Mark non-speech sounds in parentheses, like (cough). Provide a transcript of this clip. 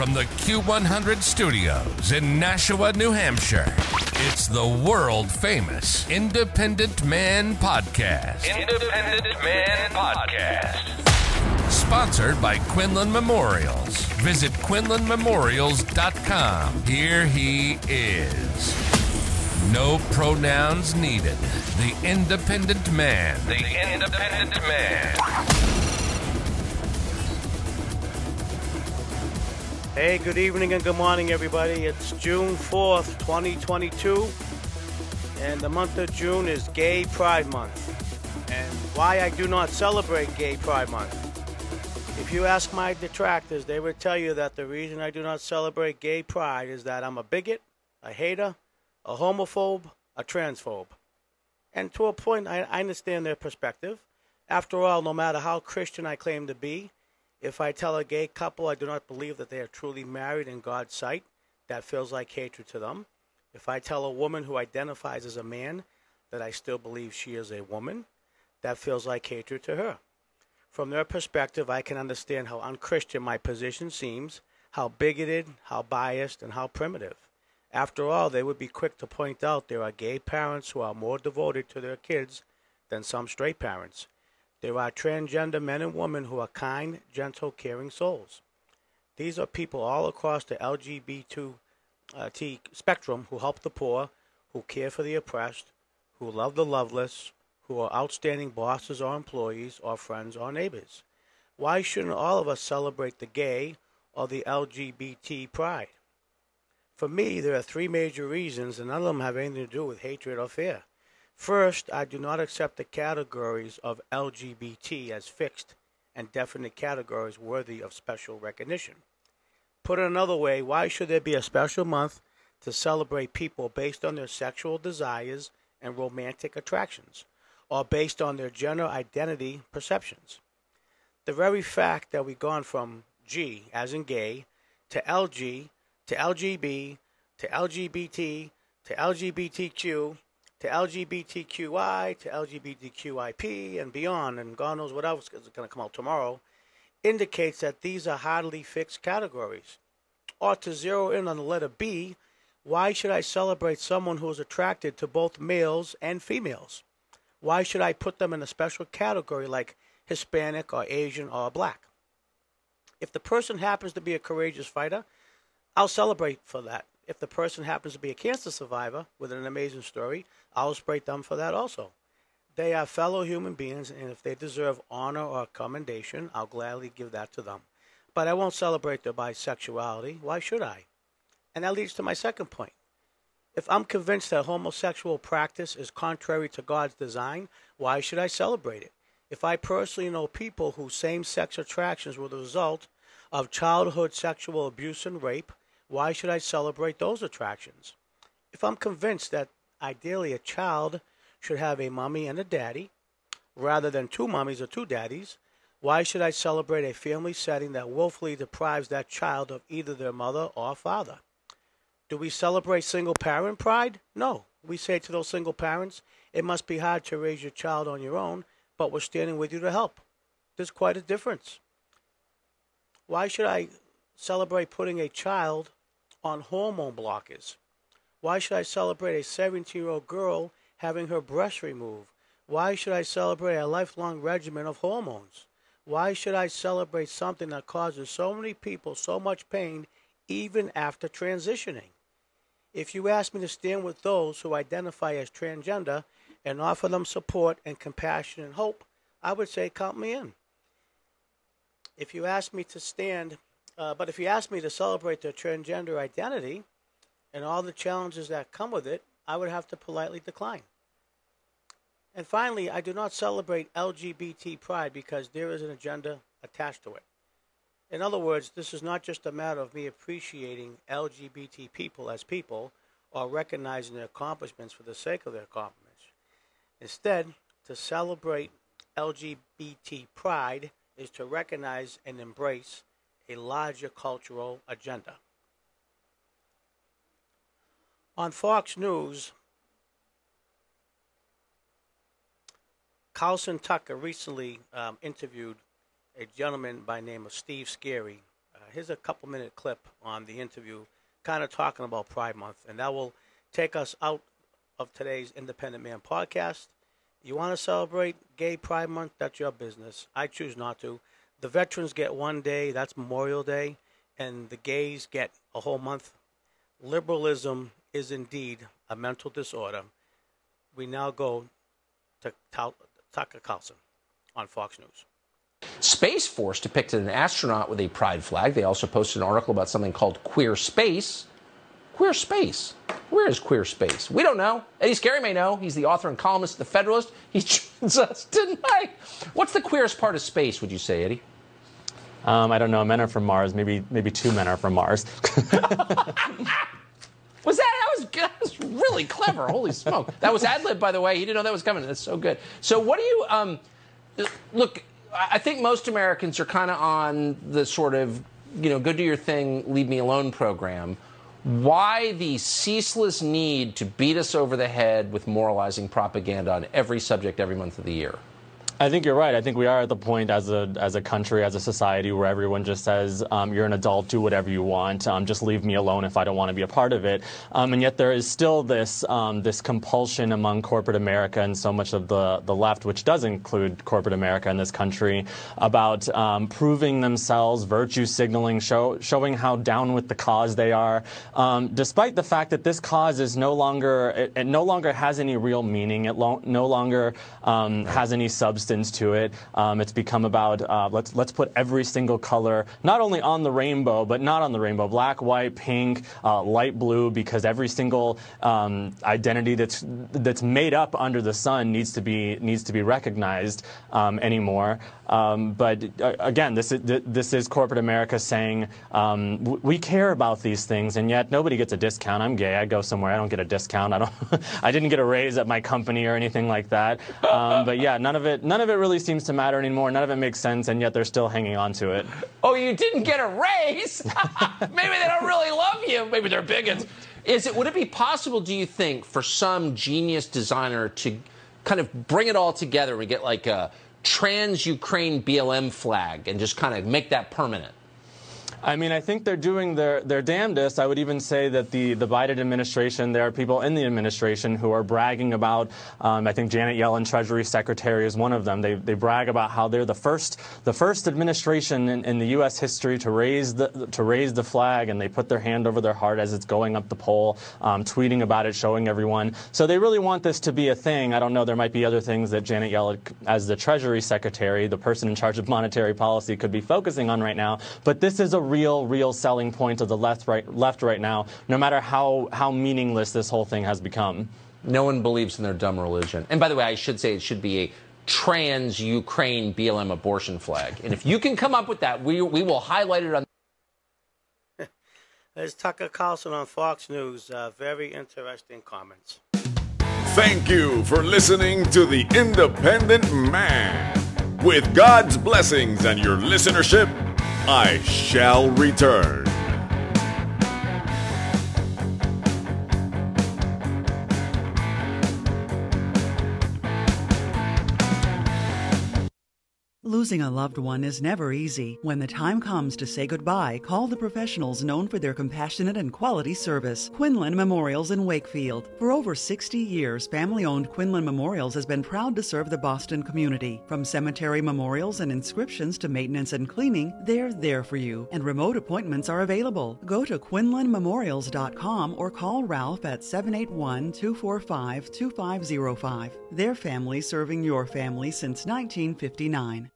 from the Q100 studios in Nashua, New Hampshire, it's the world famous Independent Man Podcast. Independent Man Podcast. Sponsored by Quinlan Memorials. Visit QuinlanMemorials.com. Here he is. No pronouns needed. The Independent Man. The Independent Man. Hey, good evening and good morning, everybody. It's June 4th, 2022, and the month of June is Gay Pride Month. And why I do not celebrate Gay Pride Month. If you ask my detractors, they would tell you that the reason I do not celebrate Gay Pride is that I'm a bigot, a hater, a homophobe, a transphobe. And to a point, I, I understand their perspective. After all, no matter how Christian I claim to be, if I tell a gay couple I do not believe that they are truly married in God's sight, that feels like hatred to them. If I tell a woman who identifies as a man that I still believe she is a woman, that feels like hatred to her. From their perspective, I can understand how unchristian my position seems, how bigoted, how biased, and how primitive. After all, they would be quick to point out there are gay parents who are more devoted to their kids than some straight parents. There are transgender men and women who are kind, gentle, caring souls. These are people all across the LGBT uh, spectrum who help the poor, who care for the oppressed, who love the loveless, who are outstanding bosses or employees or friends or neighbors. Why shouldn't all of us celebrate the gay or the LGBT pride? For me, there are three major reasons, and none of them have anything to do with hatred or fear. First, I do not accept the categories of LGBT as fixed and definite categories worthy of special recognition. Put it another way, why should there be a special month to celebrate people based on their sexual desires and romantic attractions, or based on their gender identity perceptions? The very fact that we've gone from G, as in gay, to LG, to LGB, to LGBT, to LGBTQ, to LGBTQI, to LGBTQIP, and beyond, and God knows what else is going to come out tomorrow, indicates that these are hardly fixed categories. Or to zero in on the letter B, why should I celebrate someone who is attracted to both males and females? Why should I put them in a special category like Hispanic or Asian or black? If the person happens to be a courageous fighter, I'll celebrate for that. If the person happens to be a cancer survivor with an amazing story, I'll celebrate them for that also. They are fellow human beings, and if they deserve honor or commendation, I'll gladly give that to them. But I won't celebrate their bisexuality. Why should I? And that leads to my second point. If I'm convinced that homosexual practice is contrary to God's design, why should I celebrate it? If I personally know people whose same sex attractions were the result of childhood sexual abuse and rape, why should I celebrate those attractions? If I'm convinced that ideally a child should have a mommy and a daddy, rather than two mommies or two daddies, why should I celebrate a family setting that willfully deprives that child of either their mother or father? Do we celebrate single parent pride? No. We say to those single parents, it must be hard to raise your child on your own, but we're standing with you to help. There's quite a difference. Why should I celebrate putting a child on hormone blockers? Why should I celebrate a 17 year old girl having her breast removed? Why should I celebrate a lifelong regimen of hormones? Why should I celebrate something that causes so many people so much pain even after transitioning? If you ask me to stand with those who identify as transgender and offer them support and compassion and hope, I would say count me in. If you ask me to stand uh, but if you ask me to celebrate their transgender identity and all the challenges that come with it, I would have to politely decline. And finally, I do not celebrate LGBT pride because there is an agenda attached to it. In other words, this is not just a matter of me appreciating LGBT people as people or recognizing their accomplishments for the sake of their accomplishments. Instead, to celebrate LGBT pride is to recognize and embrace a larger cultural agenda. On Fox News, Carlson Tucker recently um, interviewed a gentleman by name of Steve Scarry. Uh, here's a couple minute clip on the interview, kind of talking about Pride Month, and that will take us out of today's Independent Man podcast. You want to celebrate Gay Pride Month? That's your business. I choose not to. The veterans get one day, that's Memorial Day, and the gays get a whole month. Liberalism is indeed a mental disorder. We now go to Tucker Carlson on Fox News. Space Force depicted an astronaut with a pride flag. They also posted an article about something called queer space. Queer space. Where is queer space? We don't know. Eddie Scarry may know. He's the author and columnist of The Federalist. He joins us tonight. What's the queerest part of space, would you say, Eddie? Um, I don't know. Men are from Mars. Maybe maybe two men are from Mars. (laughs) Was that that was that was really clever? Holy smoke! That was ad lib, by the way. He didn't know that was coming. That's so good. So, what do you um, look? I think most Americans are kind of on the sort of you know, go do your thing, leave me alone program. Why the ceaseless need to beat us over the head with moralizing propaganda on every subject every month of the year? I think you're right. I think we are at the point as a as a country, as a society, where everyone just says, um, "You're an adult, do whatever you want. Um, just leave me alone if I don't want to be a part of it." Um, and yet there is still this um, this compulsion among corporate America and so much of the the left, which does include corporate America in this country, about um, proving themselves, virtue signaling, show, showing how down with the cause they are, um, despite the fact that this cause is no longer it, it no longer has any real meaning. It lo- no longer has any substance substance to it. Um, it's become about uh, let's let's put every single color not only on the rainbow but not on the rainbow, black, white, pink, uh, light blue, because every single um, identity that's that's made up under the sun needs to be needs to be recognized um, anymore. Um, but uh, again, this is this is corporate America saying um, we care about these things, and yet nobody gets a discount. I'm gay. I go somewhere. I don't get a discount. I don't. (laughs) I didn't get a raise at my company or anything like that. Um, but yeah, none of it. None of it really seems to matter anymore. None of it makes sense, and yet they're still hanging on to it. Oh, you didn't get a raise? (laughs) Maybe they don't really love you. Maybe they're bigots. Is it? Would it be possible? Do you think for some genius designer to kind of bring it all together and get like a trans Ukraine BLM flag and just kind of make that permanent? I mean, I think they're doing their, their damnedest. I would even say that the, the Biden administration, there are people in the administration who are bragging about, um, I think Janet Yellen, Treasury Secretary, is one of them. They, they brag about how they're the first, the first administration in, in the U.S. history to raise, the, to raise the flag, and they put their hand over their heart as it's going up the pole, um, tweeting about it, showing everyone. So they really want this to be a thing. I don't know, there might be other things that Janet Yellen, as the Treasury Secretary, the person in charge of monetary policy, could be focusing on right now. But this is a real, real selling point of the left right, left right now, no matter how, how meaningless this whole thing has become. No one believes in their dumb religion. And by the way, I should say it should be a trans Ukraine BLM abortion flag. And if you can come up with that, we, we will highlight it on. (laughs) There's Tucker Carlson on Fox News. Uh, very interesting comments. Thank you for listening to The Independent Man. With God's blessings and your listenership, I shall return. Losing a loved one is never easy. When the time comes to say goodbye, call the professionals known for their compassionate and quality service. Quinlan Memorials in Wakefield. For over 60 years, family owned Quinlan Memorials has been proud to serve the Boston community. From cemetery memorials and inscriptions to maintenance and cleaning, they're there for you, and remote appointments are available. Go to QuinlanMemorials.com or call Ralph at 781 245 2505. Their family serving your family since 1959.